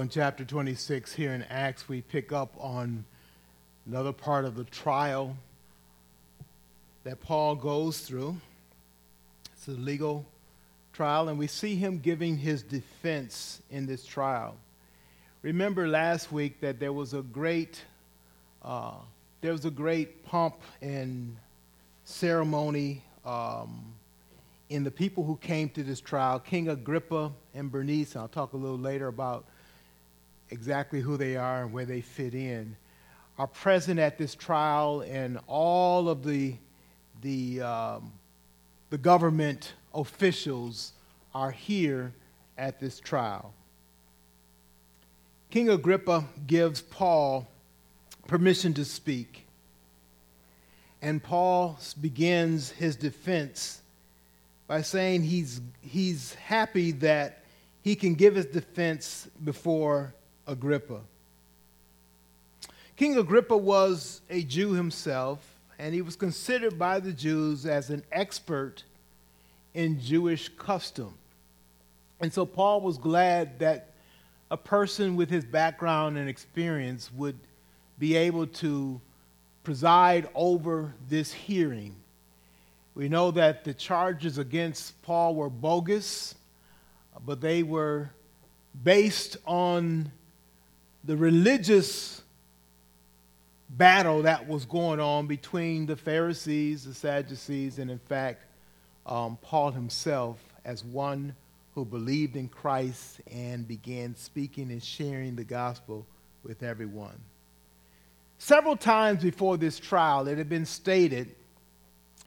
In chapter 26 here in Acts, we pick up on another part of the trial that Paul goes through. It's a legal trial, and we see him giving his defense in this trial. Remember last week that there was a great, uh, there was a great pomp and ceremony um, in the people who came to this trial. King Agrippa and Bernice. and I'll talk a little later about exactly who they are and where they fit in, are present at this trial, and all of the, the, um, the government officials are here at this trial. King Agrippa gives Paul permission to speak, and Paul begins his defense by saying he's, he's happy that he can give his defense before Agrippa. King Agrippa was a Jew himself, and he was considered by the Jews as an expert in Jewish custom. And so Paul was glad that a person with his background and experience would be able to preside over this hearing. We know that the charges against Paul were bogus, but they were based on the religious battle that was going on between the Pharisees, the Sadducees, and in fact, um, Paul himself as one who believed in Christ and began speaking and sharing the gospel with everyone. Several times before this trial, it had been stated,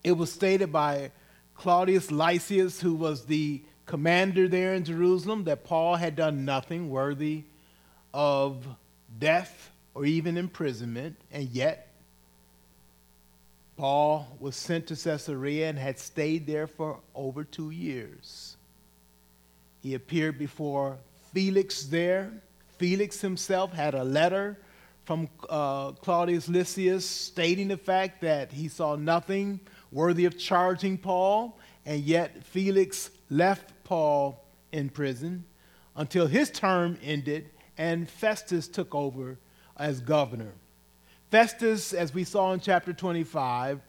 it was stated by Claudius Lysias, who was the commander there in Jerusalem, that Paul had done nothing worthy of death or even imprisonment, and yet Paul was sent to Caesarea and had stayed there for over two years. He appeared before Felix there. Felix himself had a letter from uh, Claudius Lysias stating the fact that he saw nothing worthy of charging Paul, and yet Felix left Paul in prison until his term ended and Festus took over as governor. Festus, as we saw in chapter 25,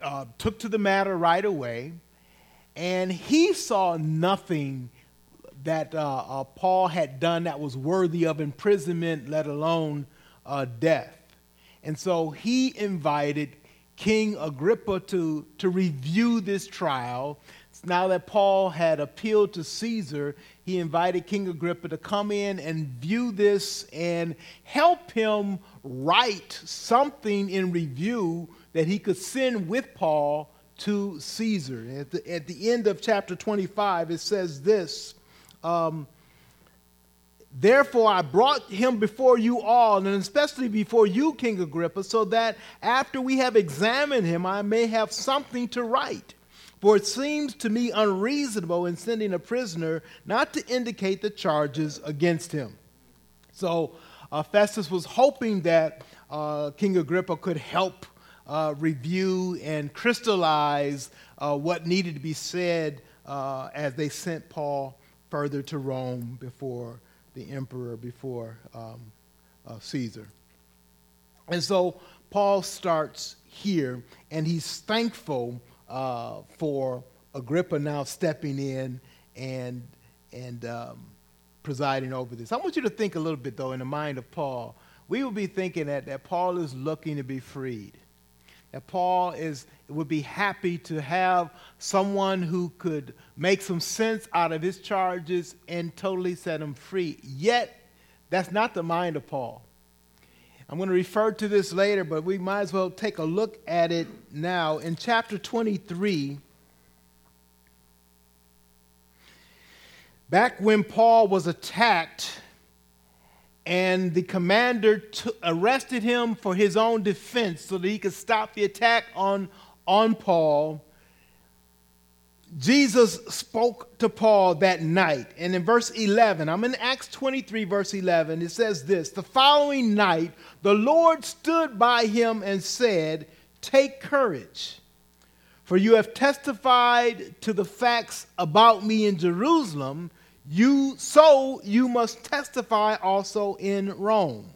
uh, took to the matter right away, and he saw nothing that uh, uh, Paul had done that was worthy of imprisonment, let alone uh, death. And so he invited King Agrippa to, to review this trial now that Paul had appealed to Caesar, he invited King Agrippa to come in and view this and help him write something in review that he could send with Paul to Caesar. At the, at the end of chapter 25, it says this um, Therefore, I brought him before you all, and especially before you, King Agrippa, so that after we have examined him, I may have something to write for it seems to me unreasonable in sending a prisoner not to indicate the charges against him. So uh, Festus was hoping that uh, King Agrippa could help uh, review and crystallize uh, what needed to be said uh, as they sent Paul further to Rome before the emperor, before um, uh, Caesar. And so Paul starts here, and he's thankful uh, for Agrippa now stepping in and, and um, presiding over this. I want you to think a little bit, though, in the mind of Paul. We would be thinking that, that Paul is looking to be freed. That Paul is, would be happy to have someone who could make some sense out of his charges and totally set him free. Yet, that's not the mind of Paul. I'm going to refer to this later, but we might as well take a look at it now. In chapter 23, back when Paul was attacked and the commander t- arrested him for his own defense so that he could stop the attack on, on Paul, Jesus spoke to Paul that night. And in verse 11, I'm in Acts 23, verse 11, it says this The following night, the Lord stood by him and said, Take courage, for you have testified to the facts about me in Jerusalem. you so you must testify also in Rome.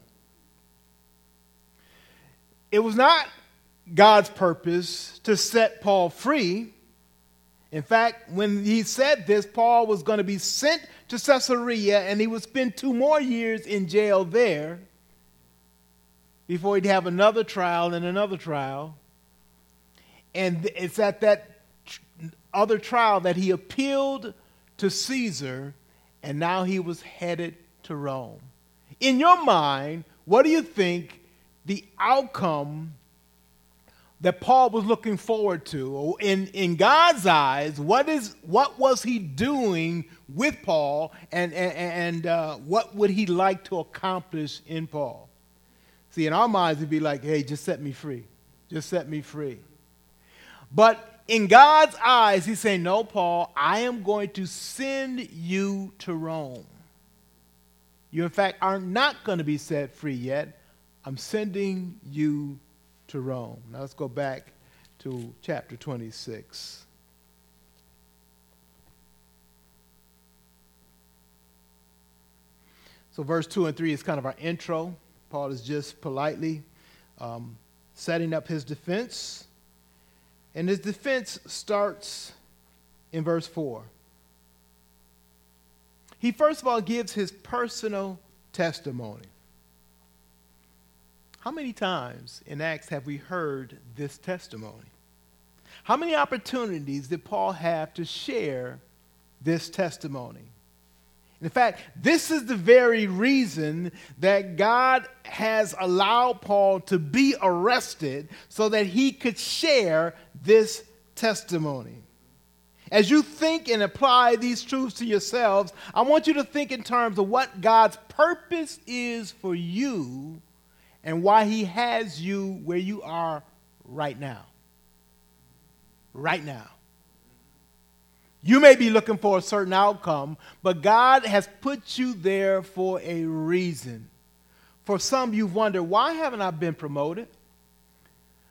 It was not God's purpose to set Paul free. In fact, when he said this, Paul was going to be sent to Caesarea and he would spend two more years in jail there before he'd have another trial and another trial. And it's at that other trial that he appealed to Caesar and now he was headed to Rome. In your mind, what do you think the outcome that Paul was looking forward to? In, in God's eyes, what, is, what was he doing with Paul and, and, and uh, what would he like to accomplish in Paul? See, in our minds, it'd be like, hey, just set me free. Just set me free. But in God's eyes, he's saying, No, Paul, I am going to send you to Rome. You, in fact, are not going to be set free yet. I'm sending you to Rome. Now let's go back to chapter 26. So, verse 2 and 3 is kind of our intro. Paul is just politely um, setting up his defense. And his defense starts in verse 4. He first of all gives his personal testimony. How many times in Acts have we heard this testimony? How many opportunities did Paul have to share this testimony? In fact, this is the very reason that God has allowed Paul to be arrested so that he could share this testimony. As you think and apply these truths to yourselves, I want you to think in terms of what God's purpose is for you and why he has you where you are right now. Right now. You may be looking for a certain outcome, but God has put you there for a reason. For some, you've wondered, why haven't I been promoted?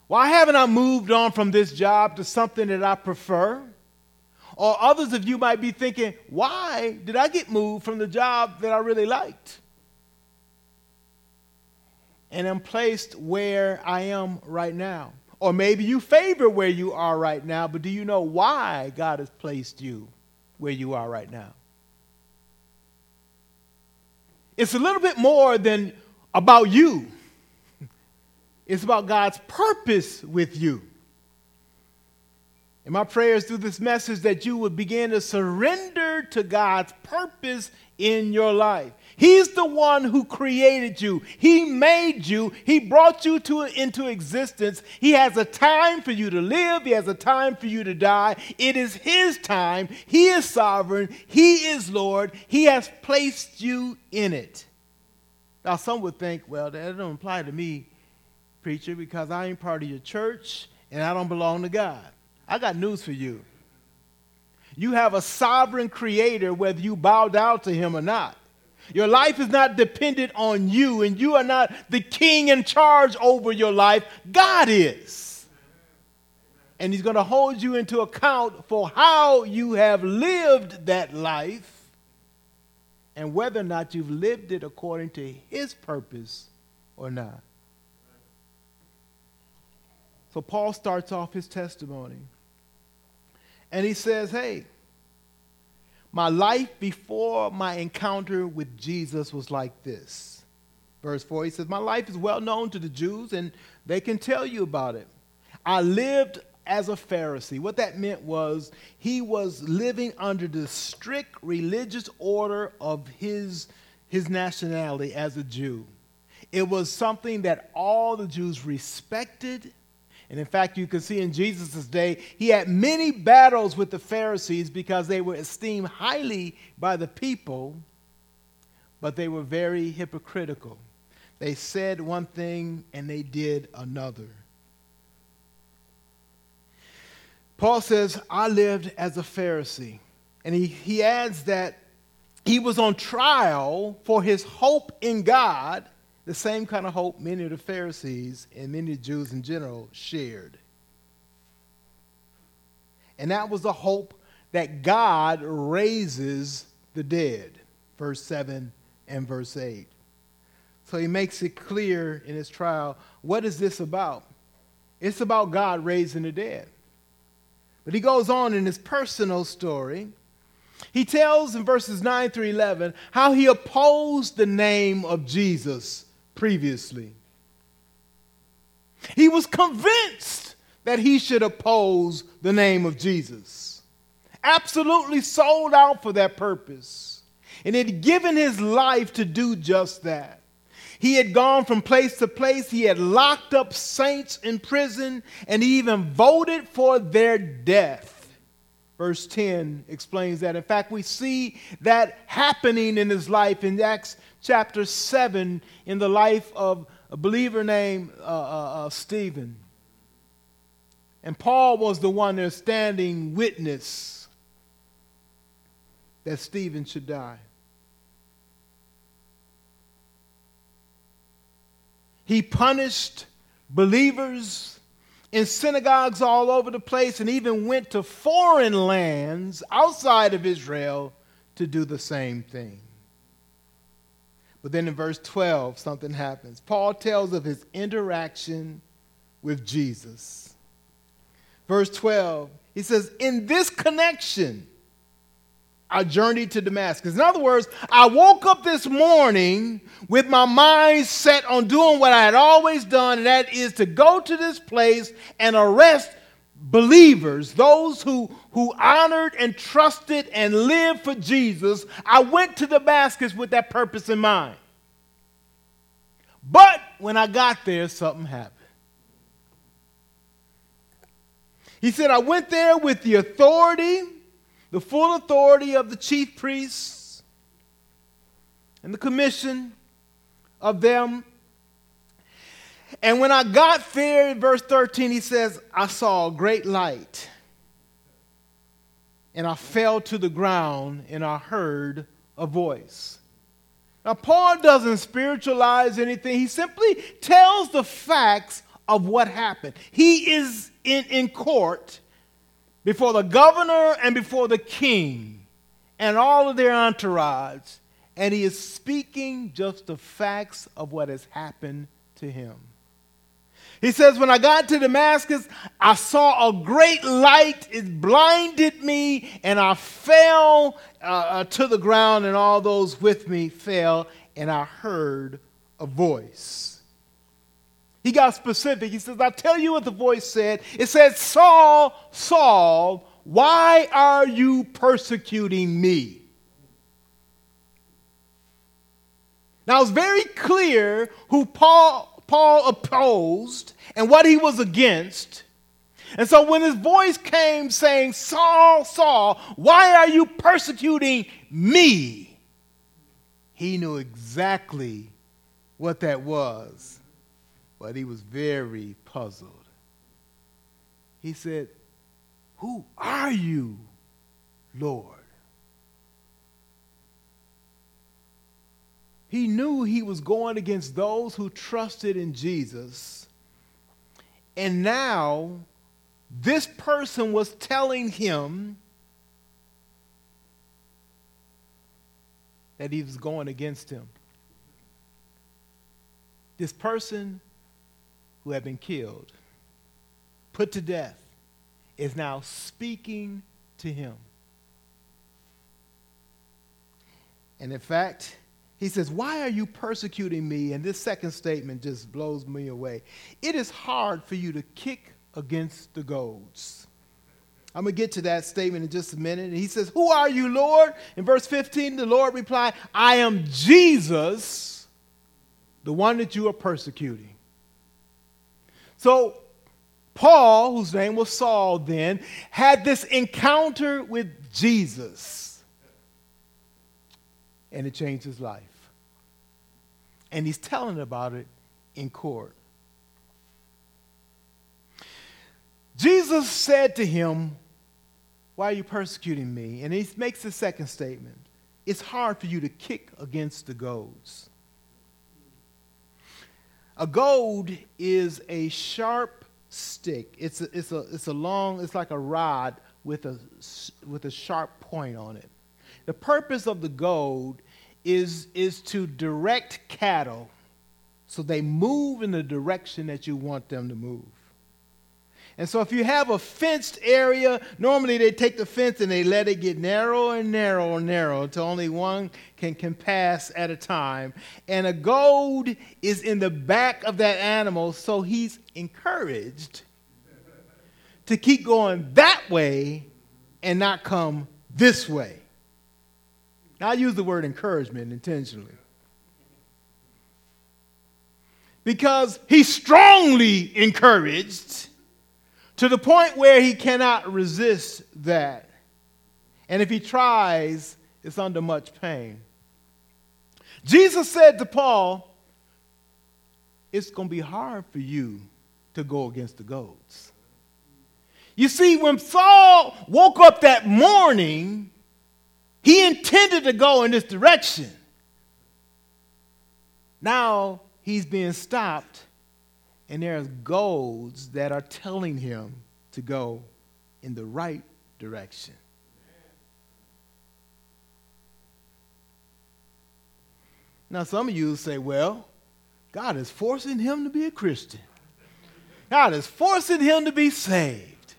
Why haven't I moved on from this job to something that I prefer? Or others of you might be thinking, why did I get moved from the job that I really liked? And am placed where I am right now. Or maybe you favor where you are right now, but do you know why God has placed you where you are right now? It's a little bit more than about you, it's about God's purpose with you. And my prayers through this message that you would begin to surrender to God's purpose in your life. He's the one who created you. He made you. He brought you to, into existence. He has a time for you to live. He has a time for you to die. It is His time. He is sovereign. He is Lord. He has placed you in it. Now, some would think, well, that don't apply to me, preacher, because I ain't part of your church and I don't belong to God. I got news for you. You have a sovereign creator whether you bow down to him or not. Your life is not dependent on you, and you are not the king in charge over your life. God is. And He's going to hold you into account for how you have lived that life and whether or not you've lived it according to His purpose or not. So Paul starts off his testimony. And he says, Hey, my life before my encounter with Jesus was like this. Verse 4, he says, My life is well known to the Jews, and they can tell you about it. I lived as a Pharisee. What that meant was he was living under the strict religious order of his, his nationality as a Jew. It was something that all the Jews respected and in fact, you can see in Jesus' day, he had many battles with the Pharisees because they were esteemed highly by the people, but they were very hypocritical. They said one thing and they did another. Paul says, I lived as a Pharisee. And he, he adds that he was on trial for his hope in God the same kind of hope many of the Pharisees and many Jews in general shared. And that was the hope that God raises the dead, verse 7 and verse 8. So he makes it clear in his trial what is this about? It's about God raising the dead. But he goes on in his personal story. He tells in verses 9 through 11 how he opposed the name of Jesus previously. He was convinced that he should oppose the name of Jesus. Absolutely sold out for that purpose. And had given his life to do just that. He had gone from place to place. He had locked up saints in prison, and he even voted for their death. Verse 10 explains that. In fact, we see that happening in his life in Acts chapter 7 in the life of a believer named uh, uh, uh, Stephen. And Paul was the one there standing witness that Stephen should die. He punished believers in synagogues all over the place and even went to foreign lands outside of Israel to do the same thing. But then in verse 12, something happens. Paul tells of his interaction with Jesus. Verse 12, he says, In this connection, I journeyed to Damascus. In other words, I woke up this morning with my mind set on doing what I had always done, and that is to go to this place and arrest believers, those who, who honored and trusted and lived for Jesus. I went to Damascus with that purpose in mind. But when I got there, something happened. He said, I went there with the authority the full authority of the chief priests and the commission of them. And when I got there in verse 13, he says, I saw a great light. And I fell to the ground and I heard a voice. Now, Paul doesn't spiritualize anything, he simply tells the facts of what happened. He is in, in court before the governor and before the king and all of their entourage, and he is speaking just the facts of what has happened to him. He says, When I got to Damascus, I saw a great light. It blinded me, and I fell uh, uh to the ground, and all those with me fell, and I heard a voice. He got specific. He says, I'll tell you what the voice said. It said, Saul, Saul, why are you persecuting me? Now it's very clear who Paul, Paul opposed and what he was against. And so when his voice came saying, Saul, Saul, why are you persecuting me? He knew exactly what that was but he was very puzzled. He said, Who are you, Lord? He knew he was going against those who trusted in Jesus. And now, this person was telling him that he was going against him. This person who had been killed, put to death, is now speaking to him. And in fact, he says, Why are you persecuting me? And this second statement just blows me away. It is hard for you to kick against the goads. I'm going to get to that statement in just a minute. And he says, Who are you, Lord? In verse 15, the Lord replied, I am Jesus, the one that you are persecuting. So, Paul, whose name was Saul then, had this encounter with Jesus. And it changed his life. And he's telling about it in court. Jesus said to him, Why are you persecuting me? And he makes the second statement It's hard for you to kick against the goads. A goad is a sharp stick. It's a, it's a, it's a long, it's like a rod with a, with a sharp point on it. The purpose of the goad is, is to direct cattle so they move in the direction that you want them to move. And so if you have a fenced area, normally they take the fence and they let it get narrow and narrow and narrow until only one can, can pass at a time. And a goad is in the back of that animal, so he's encouraged to keep going that way and not come this way. Now, I use the word encouragement intentionally. Because he's strongly encouraged to the point where he cannot resist that. And if he tries, it's under much pain. Jesus said to Paul, It's going to be hard for you to go against the goads. You see, when Saul woke up that morning, he intended to go in this direction. Now he's being stopped and there are goals that are telling him to go in the right direction. Now, some of you say, well, God is forcing him to be a Christian. God is forcing him to be saved.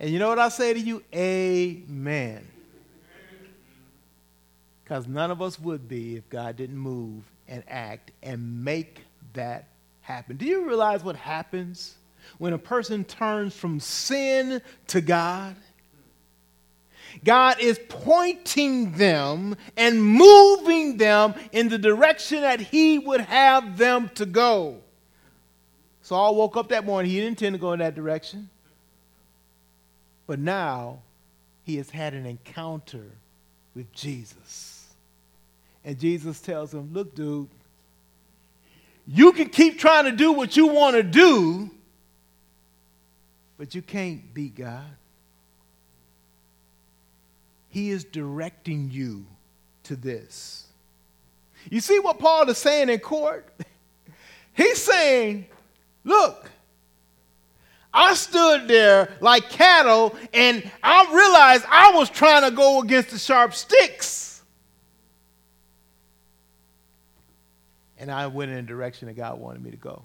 And you know what I say to you? Amen. Because none of us would be if God didn't move and act and make that happen. Do you realize what happens when a person turns from sin to God? God is pointing them and moving them in the direction that He would have them to go. Saul woke up that morning. He didn't intend to go in that direction. But now he has had an encounter with Jesus. And Jesus tells him, Look, dude, you can keep trying to do what you want to do, but you can't beat God. He is directing you to this. You see what Paul is saying in court? He's saying, Look, I stood there like cattle and I realized I was trying to go against the sharp sticks. And I went in a direction that God wanted me to go.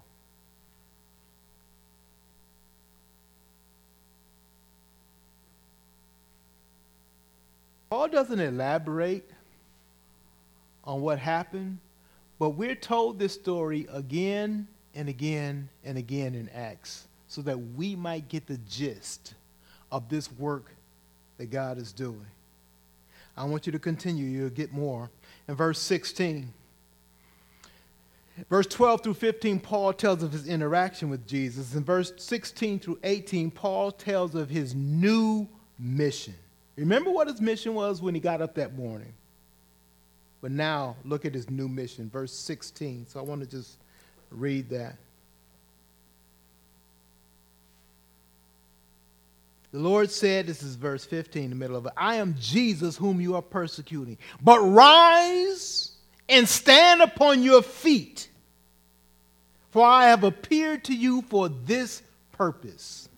Paul doesn't elaborate on what happened, but we're told this story again and again and again in Acts so that we might get the gist of this work that God is doing. I want you to continue, you'll get more. In verse 16, Verse 12 through 15, Paul tells of his interaction with Jesus. In verse 16 through 18, Paul tells of his new mission. Remember what his mission was when he got up that morning. But now look at his new mission, verse 16. So I want to just read that. The Lord said, this is verse 15, the middle of it, I am Jesus whom you are persecuting. But rise and stand upon your feet, for I have appeared to you for this purpose.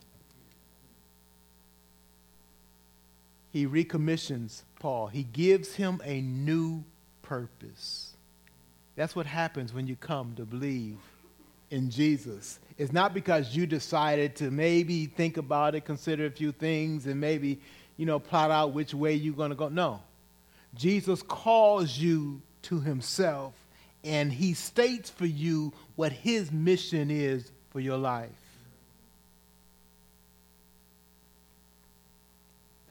He recommissions Paul, he gives him a new purpose. That's what happens when you come to believe in Jesus. It's not because you decided to maybe think about it, consider a few things, and maybe, you know, plot out which way you're going to go. No. Jesus calls you to himself, and he states for you what his mission is for your life.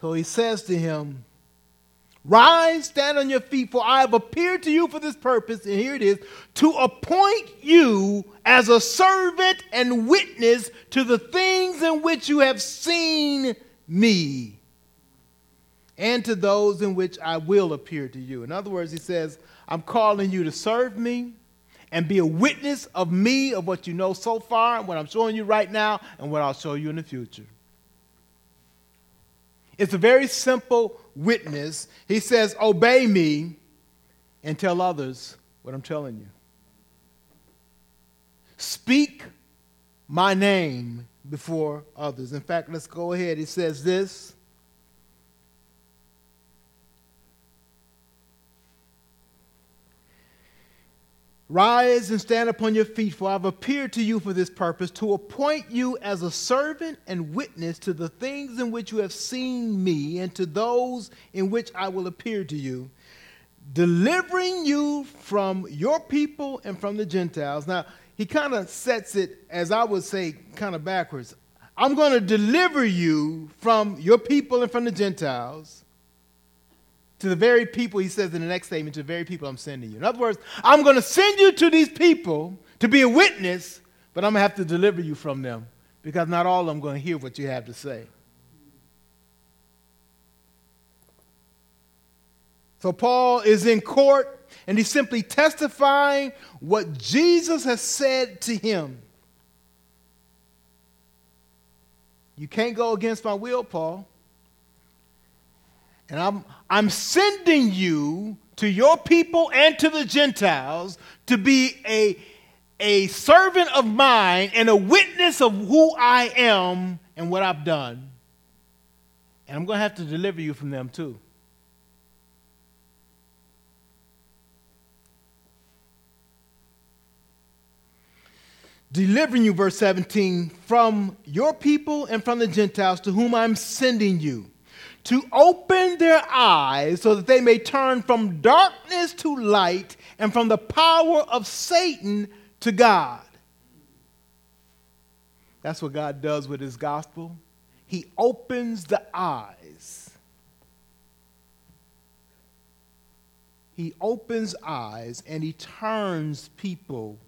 So he says to him, Rise, stand on your feet, for I have appeared to you for this purpose, and here it is, to appoint you as a servant and witness to the things in which you have seen me, and to those in which I will appear to you. In other words, he says, I'm calling you to serve me and be a witness of me, of what you know so far, and what I'm showing you right now, and what I'll show you in the future. It's a very simple witness. He says, Obey me and tell others what I'm telling you. Speak my name before others. In fact, let's go ahead. He says this Rise and stand upon your feet, for I have appeared to you for this purpose, to appoint you as a servant and witness to the things in which you have seen me, and to those in which I will appear to you, delivering you from your people and from the Gentiles. Now, he kind of sets it, as I would say, kind of backwards. I'm going to deliver you from your people and from the Gentiles to the very people, he says in the next statement, to the very people I'm sending you. In other words, I'm going to send you to these people to be a witness, but I'm going to have to deliver you from them because not all of them are going to hear what you have to say. So Paul is in court and he's simply testifying what Jesus has said to him. You can't go against my will, Paul. And I'm, I'm sending you to your people and to the Gentiles to be a, a servant of mine and a witness of who I am and what I've done. And I'm going to have to deliver you from them too. Delivering you, verse 17, from your people and from the Gentiles to whom I'm sending you to open their eyes so that they may turn from darkness to light and from the power of Satan to God. That's what God does with his gospel. He opens the eyes. He opens eyes and he turns people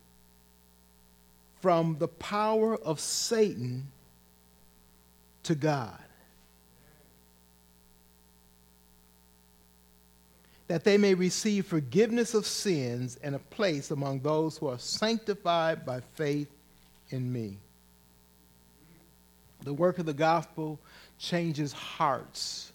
from the power of Satan to God. That they may receive forgiveness of sins and a place among those who are sanctified by faith in me. The work of the gospel changes hearts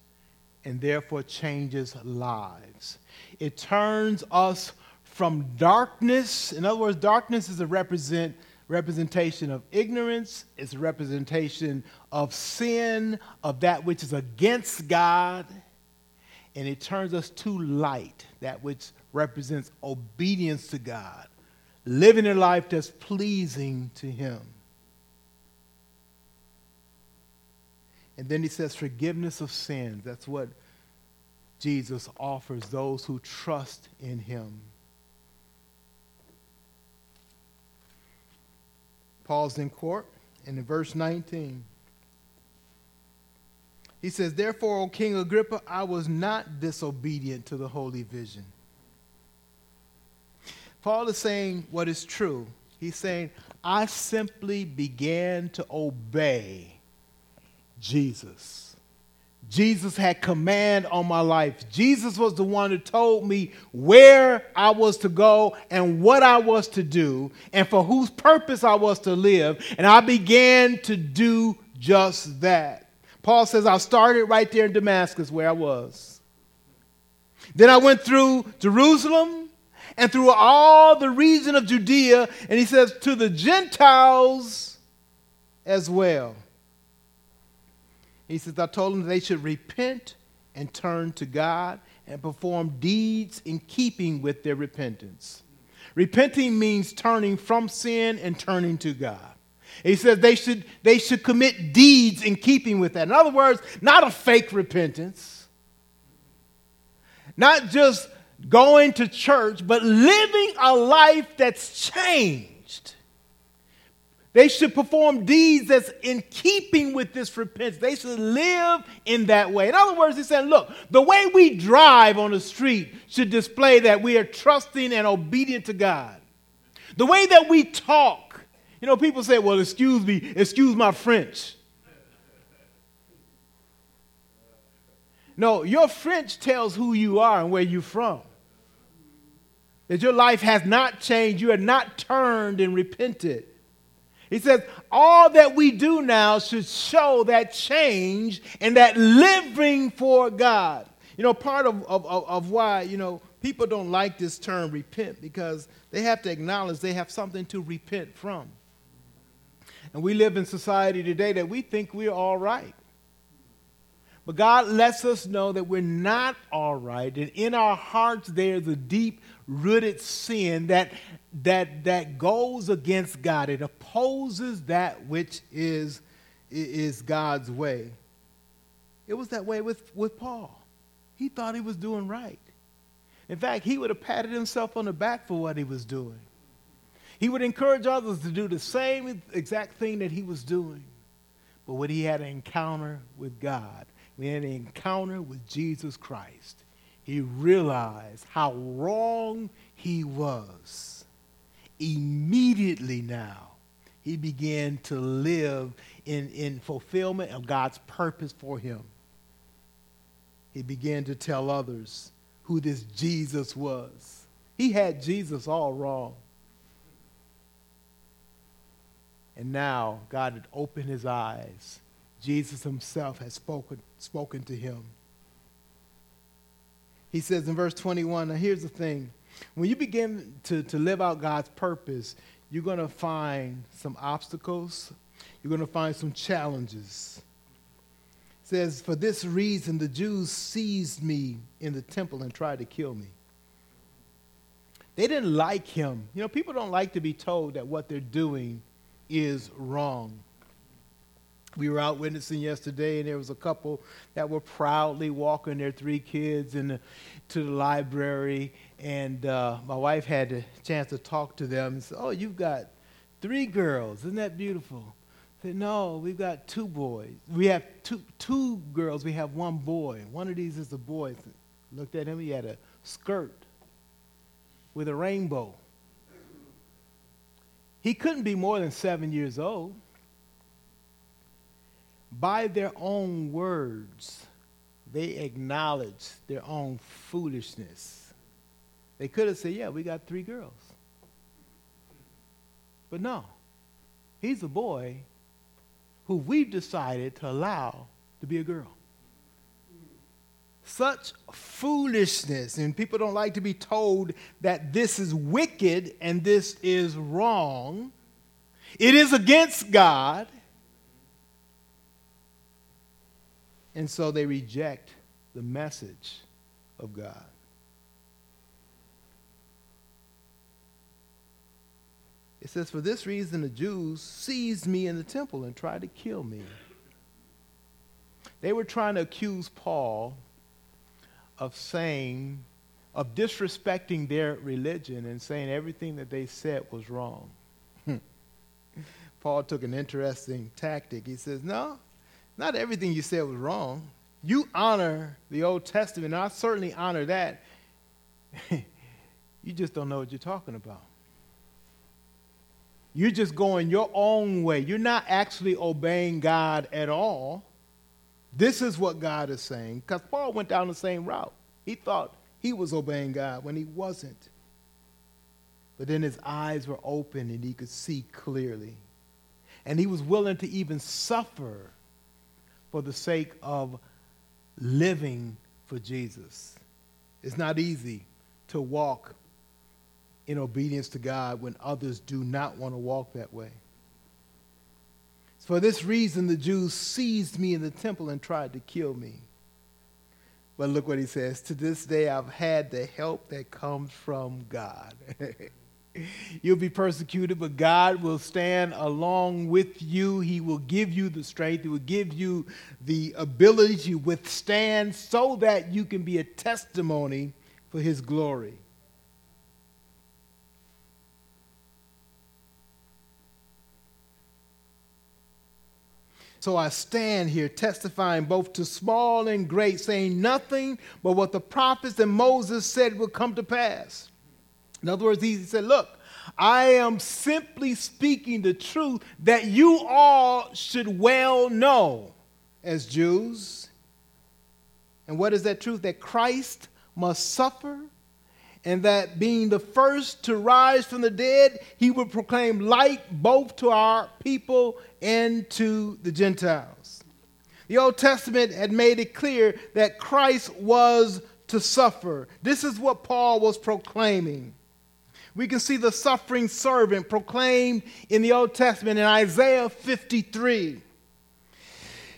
and therefore changes lives. It turns us from darkness, in other words, darkness is a represent, representation of ignorance, it's a representation of sin, of that which is against God and it turns us to light, that which represents obedience to God, living a life that's pleasing to Him. And then he says, forgiveness of sins. That's what Jesus offers those who trust in Him. Paul's in court, and in verse 19, he says, Therefore, O King Agrippa, I was not disobedient to the holy vision. Paul is saying what is true. He's saying, I simply began to obey Jesus. Jesus had command on my life. Jesus was the one who told me where I was to go and what I was to do and for whose purpose I was to live. And I began to do just that. Paul says, I started right there in Damascus where I was. Then I went through Jerusalem and through all the region of Judea, and he says, to the Gentiles as well. He says, I told them they should repent and turn to God and perform deeds in keeping with their repentance. Repenting means turning from sin and turning to God. He says they should, they should commit deeds in keeping with that. In other words, not a fake repentance, not just going to church, but living a life that's changed. They should perform deeds that's in keeping with this repentance. They should live in that way. In other words, he's saying, look, the way we drive on the street should display that we are trusting and obedient to God. The way that we talk you know, people say, well, excuse me, excuse my French. No, your French tells who you are and where you're from. That your life has not changed, you have not turned and repented. He says, all that we do now should show that change and that living for God. You know, part of, of, of why, you know, people don't like this term repent because they have to acknowledge they have something to repent from. And we live in society today that we think we're all right. But God lets us know that we're not all right, and in our hearts there's a deep rooted sin that, that, that goes against God. It opposes that which is, is God's way. It was that way with, with Paul. He thought he was doing right. In fact, he would have patted himself on the back for what he was doing. He would encourage others to do the same exact thing that he was doing. But when he had an encounter with God, when he had an encounter with Jesus Christ, he realized how wrong he was. Immediately now, he began to live in, in fulfillment of God's purpose for him. He began to tell others who this Jesus was. He had Jesus all wrong. And now God had opened his eyes Jesus himself has spoken, spoken to him. He says in verse 21, now here's the thing. When you begin to, to live out God's purpose, you're going to find some obstacles, you're going to find some challenges. It says, For this reason, the Jews seized me in the temple and tried to kill me. They didn't like him. You know, people don't like to be told that what they're doing is wrong we were out witnessing yesterday, and there was a couple that were proudly walking their three kids in the, to the library. And uh, my wife had the chance to talk to them and said, Oh, you've got three girls. Isn't that beautiful? I said, No, we've got two boys. We have two, two girls. We have one boy. One of these is a boy. I looked at him. He had a skirt with a rainbow. He couldn't be more than seven years old by their own words, they acknowledge their own foolishness. They could have said, Yeah, we got three girls. But no, he's a boy who we've decided to allow to be a girl. Such foolishness, and people don't like to be told that this is wicked and this is wrong. It is against God. And so they reject the message of God. It says, For this reason, the Jews seized me in the temple and tried to kill me. They were trying to accuse Paul of saying, of disrespecting their religion and saying everything that they said was wrong. Hmm. Paul took an interesting tactic. He says, No, not everything you said was wrong. You honor the Old Testament, and I certainly honor that. you just don't know what you're talking about. You're just going your own way. You're not actually obeying God at all. This is what God is saying. Because Paul went down the same route. He thought he was obeying God when he wasn't. But then his eyes were open and he could see clearly. And he was willing to even suffer for the sake of living for Jesus. It's not easy to walk in obedience to God when others do not want to walk that way. For this reason, the Jews seized me in the temple and tried to kill me. But look what he says To this day, I've had the help that comes from God. You'll be persecuted, but God will stand along with you. He will give you the strength, He will give you the ability to withstand so that you can be a testimony for His glory. So I stand here testifying both to small and great, saying nothing but what the prophets and Moses said would come to pass. In other words, he said, Look, I am simply speaking the truth that you all should well know as Jews. And what is that truth? That Christ must suffer, and that being the first to rise from the dead, he would proclaim light both to our people and to the Gentiles. The Old Testament had made it clear that Christ was to suffer. This is what Paul was proclaiming. We can see the suffering servant proclaimed in the Old Testament in Isaiah 53.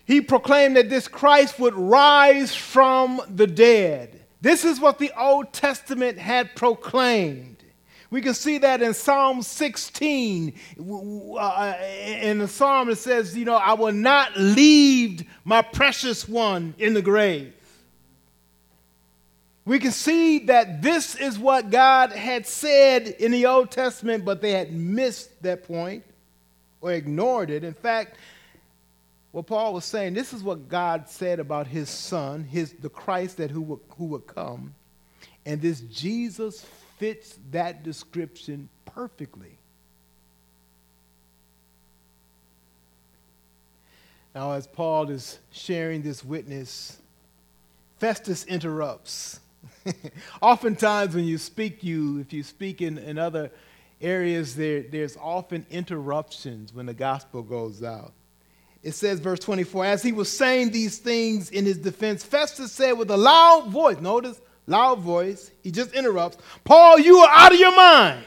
he proclaimed that this Christ would rise from the dead. This is what the Old Testament had proclaimed. We can see that in Psalm 16. Uh, in the psalm, it says, You know, I will not leave my precious one in the grave. We can see that this is what God had said in the Old Testament, but they had missed that point or ignored it. In fact, what Paul was saying, this is what God said about his son, his, the Christ that who would, who would come. And this Jesus fits that description perfectly. Now, as Paul is sharing this witness, Festus interrupts. Oftentimes, when you speak, you if you speak in, in other areas, there, there's often interruptions when the gospel goes out. It says, verse 24, as he was saying these things in his defense, Festus said with a loud voice, notice, loud voice, he just interrupts, Paul, you are out of your mind.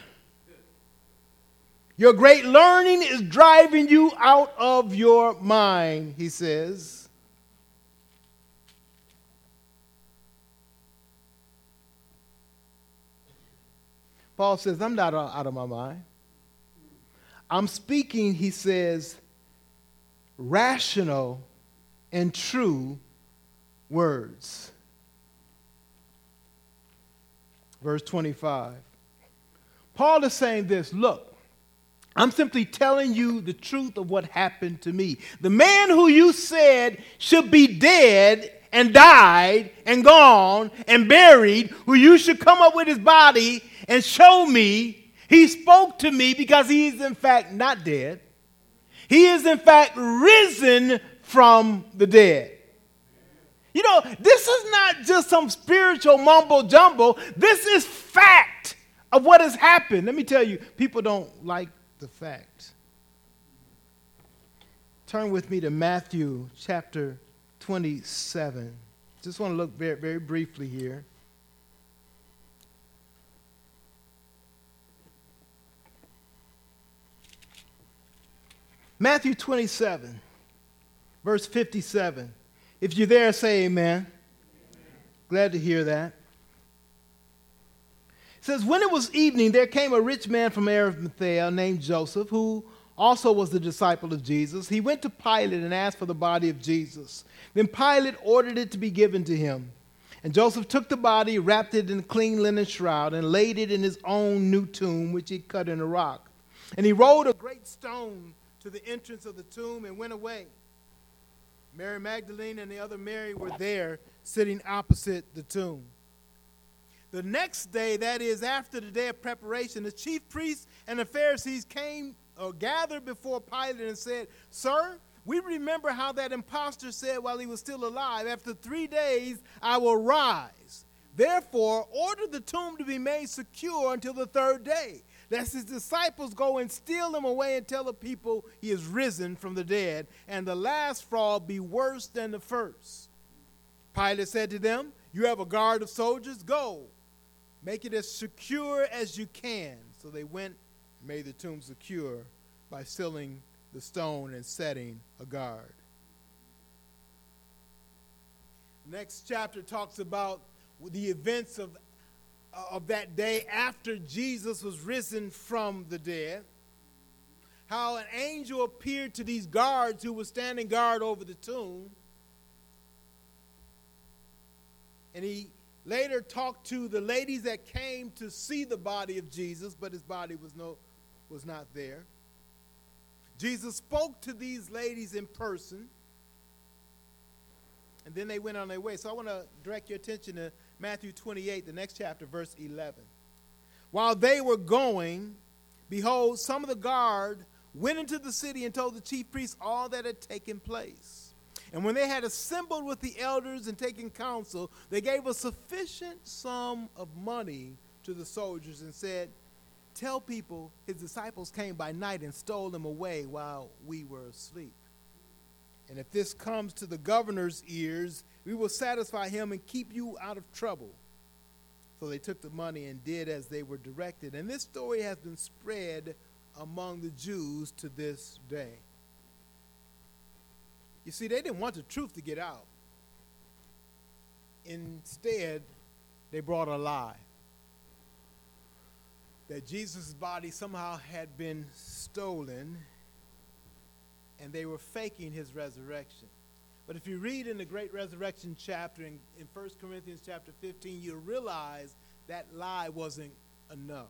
Your great learning is driving you out of your mind, he says. Paul says, I'm not out of my mind. I'm speaking, he says, rational and true words. Verse 25. Paul is saying this look, I'm simply telling you the truth of what happened to me. The man who you said should be dead and died and gone and buried, who you should come up with his body and show me, he spoke to me because he is in fact not dead. He is in fact risen from the dead. You know, this is not just some spiritual mumbo jumbo. This is fact of what has happened. Let me tell you, people don't like the fact. Turn with me to Matthew chapter 27. Just want to look very, very briefly here. Matthew 27, verse 57. If you're there, say amen. amen. Glad to hear that. It says, When it was evening, there came a rich man from Arimathea named Joseph, who also was the disciple of Jesus. He went to Pilate and asked for the body of Jesus. Then Pilate ordered it to be given to him. And Joseph took the body, wrapped it in a clean linen shroud, and laid it in his own new tomb, which he cut in a rock. And he rolled a great stone to the entrance of the tomb and went away. Mary Magdalene and the other Mary were there, sitting opposite the tomb. The next day, that is after the day of preparation, the chief priests and the Pharisees came or gathered before Pilate and said, Sir, we remember how that impostor said while he was still alive, After three days I will rise. Therefore, order the tomb to be made secure until the third day lest his disciples go and steal him away and tell the people he is risen from the dead, and the last fraud be worse than the first. Pilate said to them, You have a guard of soldiers, go. Make it as secure as you can. So they went and made the tomb secure by sealing the stone and setting a guard. Next chapter talks about the events of Uh, of that day after Jesus was risen from the dead, how an angel appeared to these guards who were standing guard over the tomb. And he later talked to the ladies that came to see the body of Jesus, but his body was, no, was not there. Jesus spoke to these ladies in person, and then they went on their way. So I want to direct your attention to Matthew 28, the next chapter, verse 11. While they were going, behold, some of the guard went into the city and told the chief priests all that had taken place. And when they had assembled with the elders and taken counsel, they gave a sufficient sum of money to the soldiers and said, Tell people his disciples came by night and stole him away while we were asleep. And if this comes to the governor's ears, we will satisfy him and keep you out of trouble. So they took the money and did as they were directed. And this story has been spread among the Jews to this day. You see, they didn't want the truth to get out. Instead, they brought a lie that Jesus' body somehow had been stolen and they were faking his resurrection. But if you read in the great resurrection chapter in, in 1 Corinthians chapter 15, you realize that lie wasn't enough.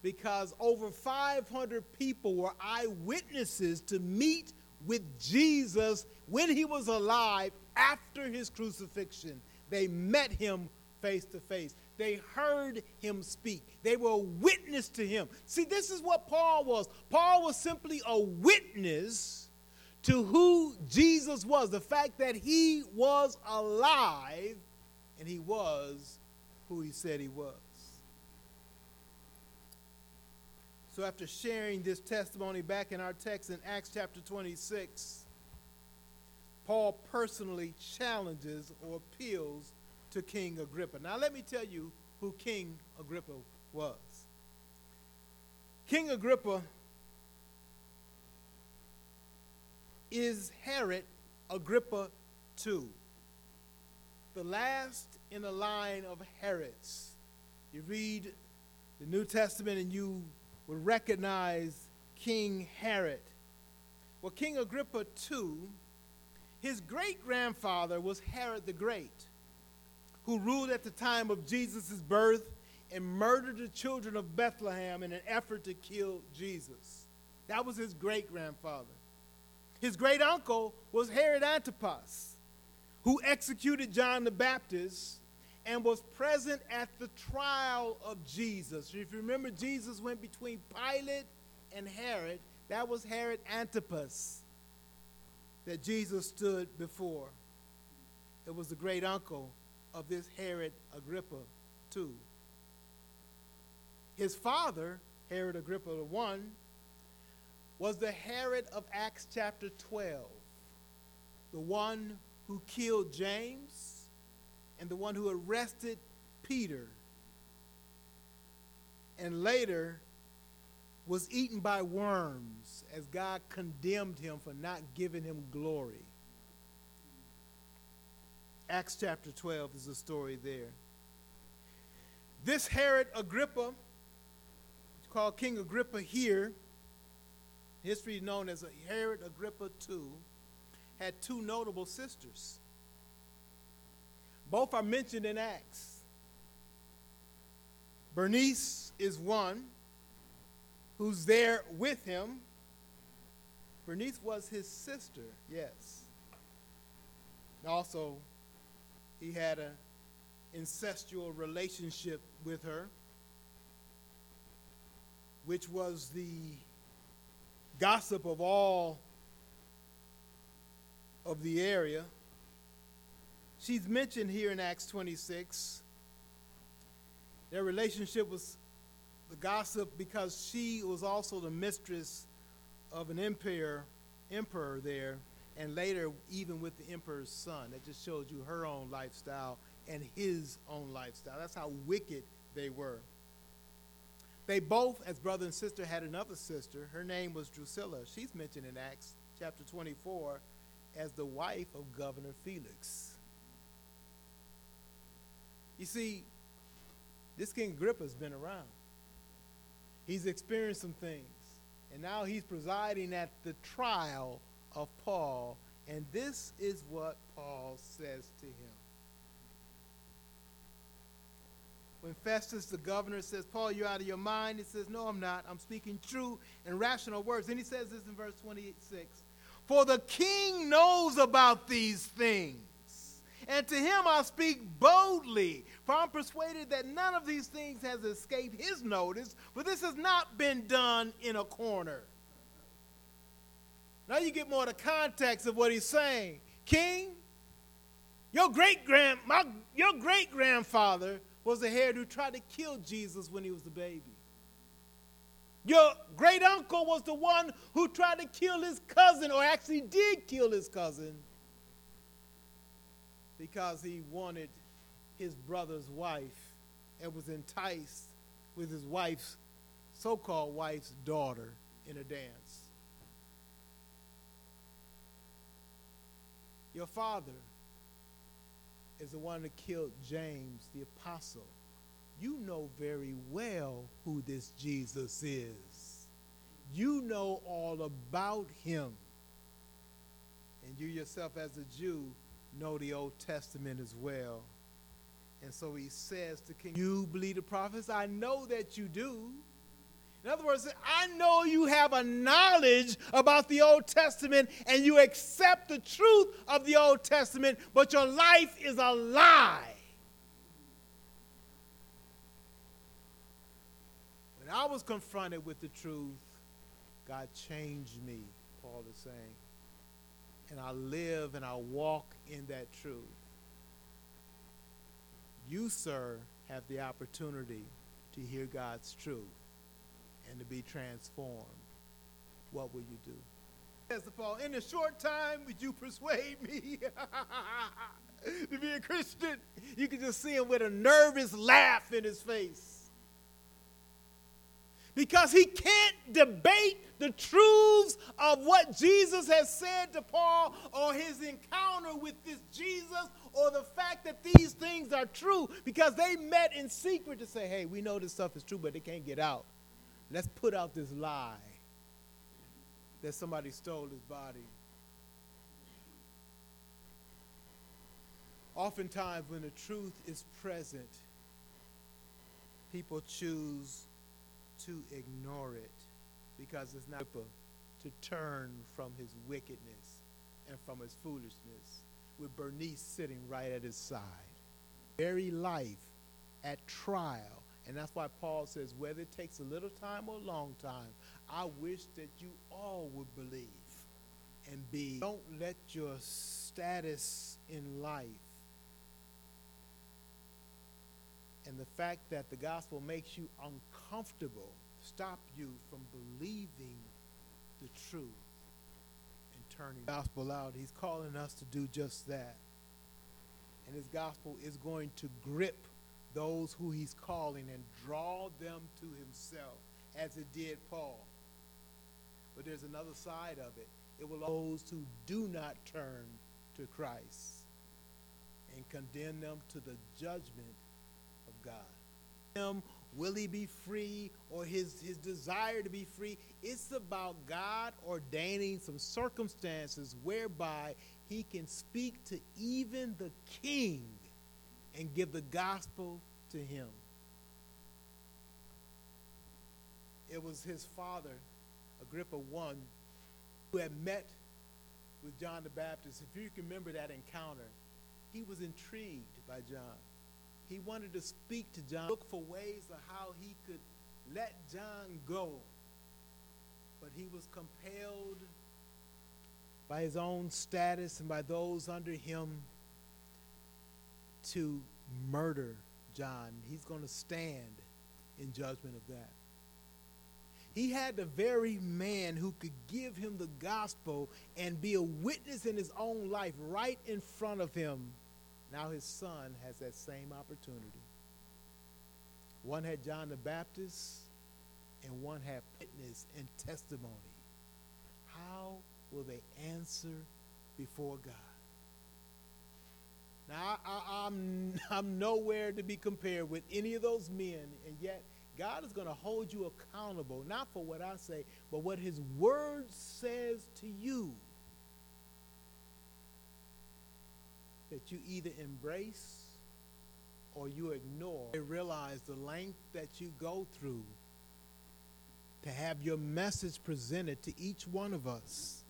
Because over 500 people were eyewitnesses to meet with Jesus when he was alive after his crucifixion. They met him face to face. They heard him speak. They were witness to him. See, this is what Paul was. Paul was simply a witness to who Jesus was, the fact that he was alive and he was who he said he was. So, after sharing this testimony back in our text in Acts chapter 26, Paul personally challenges or appeals to King Agrippa. Now, let me tell you who King Agrippa was. King Agrippa is Herod Agrippa II, the last in a line of Herods. You read the New Testament and you would recognize King Herod. Well, King Agrippa II, his great grandfather was Herod the Great who ruled at the time of Jesus' birth and murdered the children of Bethlehem in an effort to kill Jesus. That was his great grandfather. His great uncle was Herod Antipas, who executed John the Baptist and was present at the trial of Jesus. If you remember, Jesus went between Pilate and Herod. That was Herod Antipas that Jesus stood before. It was the great uncle of this Herod Agrippa II. His father, Herod Agrippa I, was the Herod of Acts chapter 12, the one who killed James and the one who arrested Peter and later was eaten by worms as God condemned him for not giving him glory. Acts chapter 12 is a story there. This Herod Agrippa, called King Agrippa here, history known as Herod Agrippa II, had two notable sisters. Both are mentioned in Acts. Bernice is one who's there with him. Bernice was his sister, yes. And Also, he had an incestual relationship with her, which was the gossip of all of the area. She's mentioned here in Acts 26. Their relationship was the gossip because she was also the mistress of an emperor, emperor there and later even with the emperor's son. That just shows you her own lifestyle and his own lifestyle. That's how wicked they were. They both, as brother and sister, had another sister. Her name was Drusilla. She's mentioned in Acts chapter 24 as the wife of Governor Felix. You see, this King Agrippa's been around. He's experienced some things. And now he's presiding at the trial of Paul, and this is what Paul says to him. When Festus, the governor, says, Paul, you're out of your mind, he says, No, I'm not. I'm speaking true and rational words. And he says this in verse 26 For the king knows about these things. And to him I speak boldly, for I'm persuaded that none of these things has escaped his notice, for this has not been done in a corner. Now you get more of the context of what he's saying. King, your great grand my your great grandfather was the Herod who tried to kill Jesus when he was a baby. Your great uncle was the one who tried to kill his cousin, or actually did kill his cousin, because he wanted his brother's wife and was enticed with his wife's so called wife's daughter in a dance. Your father is the one that killed James, the apostle. You know very well who this Jesus is. You know all about him. And you yourself, as a Jew, know the Old Testament as well. And so he says to King, You believe the prophets? I know that you do. In other words, I know you have a knowledge about the Old Testament and you accept the truth of the Old Testament, but your life is a lie. When I was confronted with the truth, God changed me, Paul is saying. And I live and I walk in that truth. You, sir, have the opportunity to hear God's truth and to be transformed, what will you do? As the Paul, in a short time, would you persuade me to be a Christian? You can just see him with a nervous laugh in his face. Because he can't debate the truths of what Jesus has said to Paul or his encounter with this Jesus or the fact that these things are true because they met in secret to say, hey, we know this stuff is true, but they can't get out. Let's put out this lie that somebody stole his body. Oftentimes, when the truth is present, people choose to ignore it because it's not to turn from his wickedness and from his foolishness, with Bernice sitting right at his side. Very life at trial and that's why Paul says, whether it takes a little time or a long time, I wish that you all would believe and be. Don't let your status in life and the fact that the gospel makes you uncomfortable stop you from believing the truth and turning the gospel out. He's calling us to do just that. And his gospel is going to grip those who he's calling and draw them to himself as it did Paul. But there's another side of it. It will those who do not turn to Christ and condemn them to the judgment of God. Him, will he be free or his, his desire to be free? It's about God ordaining some circumstances whereby he can speak to even the king and give the gospel to him. It was his father, Agrippa I, who had met with John the Baptist. If you can remember that encounter, he was intrigued by John. He wanted to speak to John, look for ways of how he could let John go. But he was compelled by his own status and by those under him to murder John. He's going to stand in judgment of that. He had the very man who could give him the gospel and be a witness in his own life right in front of him. Now his son has that same opportunity. One had John the Baptist, and one had witness and testimony. How will they answer before God? Now, I, am I'm, I'm nowhere to be compared with any of those men, and yet God is going to hold you accountable, not for what I say, but what His Word says to you. That you either embrace or you ignore. They realize the length that you go through to have your message presented to each one of us.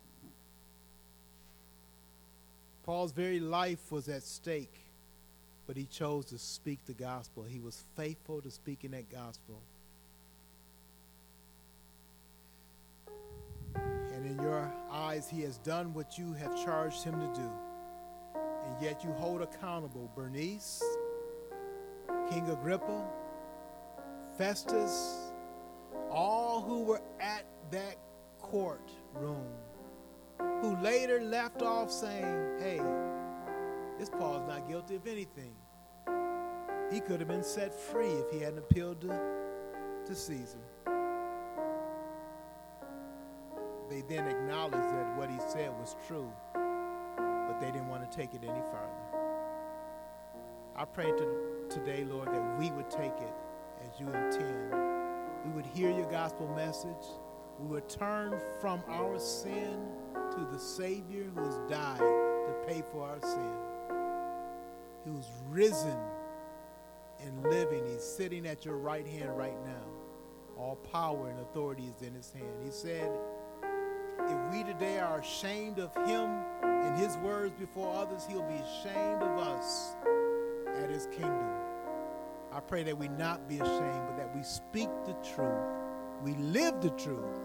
Paul's very life was at stake, but he chose to speak the gospel. He was faithful to speaking that gospel. And in your eyes, he has done what you have charged him to do. And yet you hold accountable Bernice, King Agrippa, Festus, all who were at that courtroom who later left off saying, hey, this Paul's not guilty of anything. He could have been set free if he hadn't appealed to, to Caesar. They then acknowledged that what he said was true, but they didn't want to take it any further. I pray to, today, Lord, that we would take it as you intend. We would hear your gospel message. We would turn from our sin to the Savior who has died to pay for our sin, who's risen and living. He's sitting at your right hand right now. All power and authority is in his hand. He said, if we today are ashamed of him and his words before others, he'll be ashamed of us at his kingdom. I pray that we not be ashamed, but that we speak the truth, we live the truth,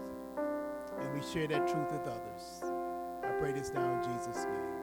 and we share that truth with others. Pray this now in Jesus' name.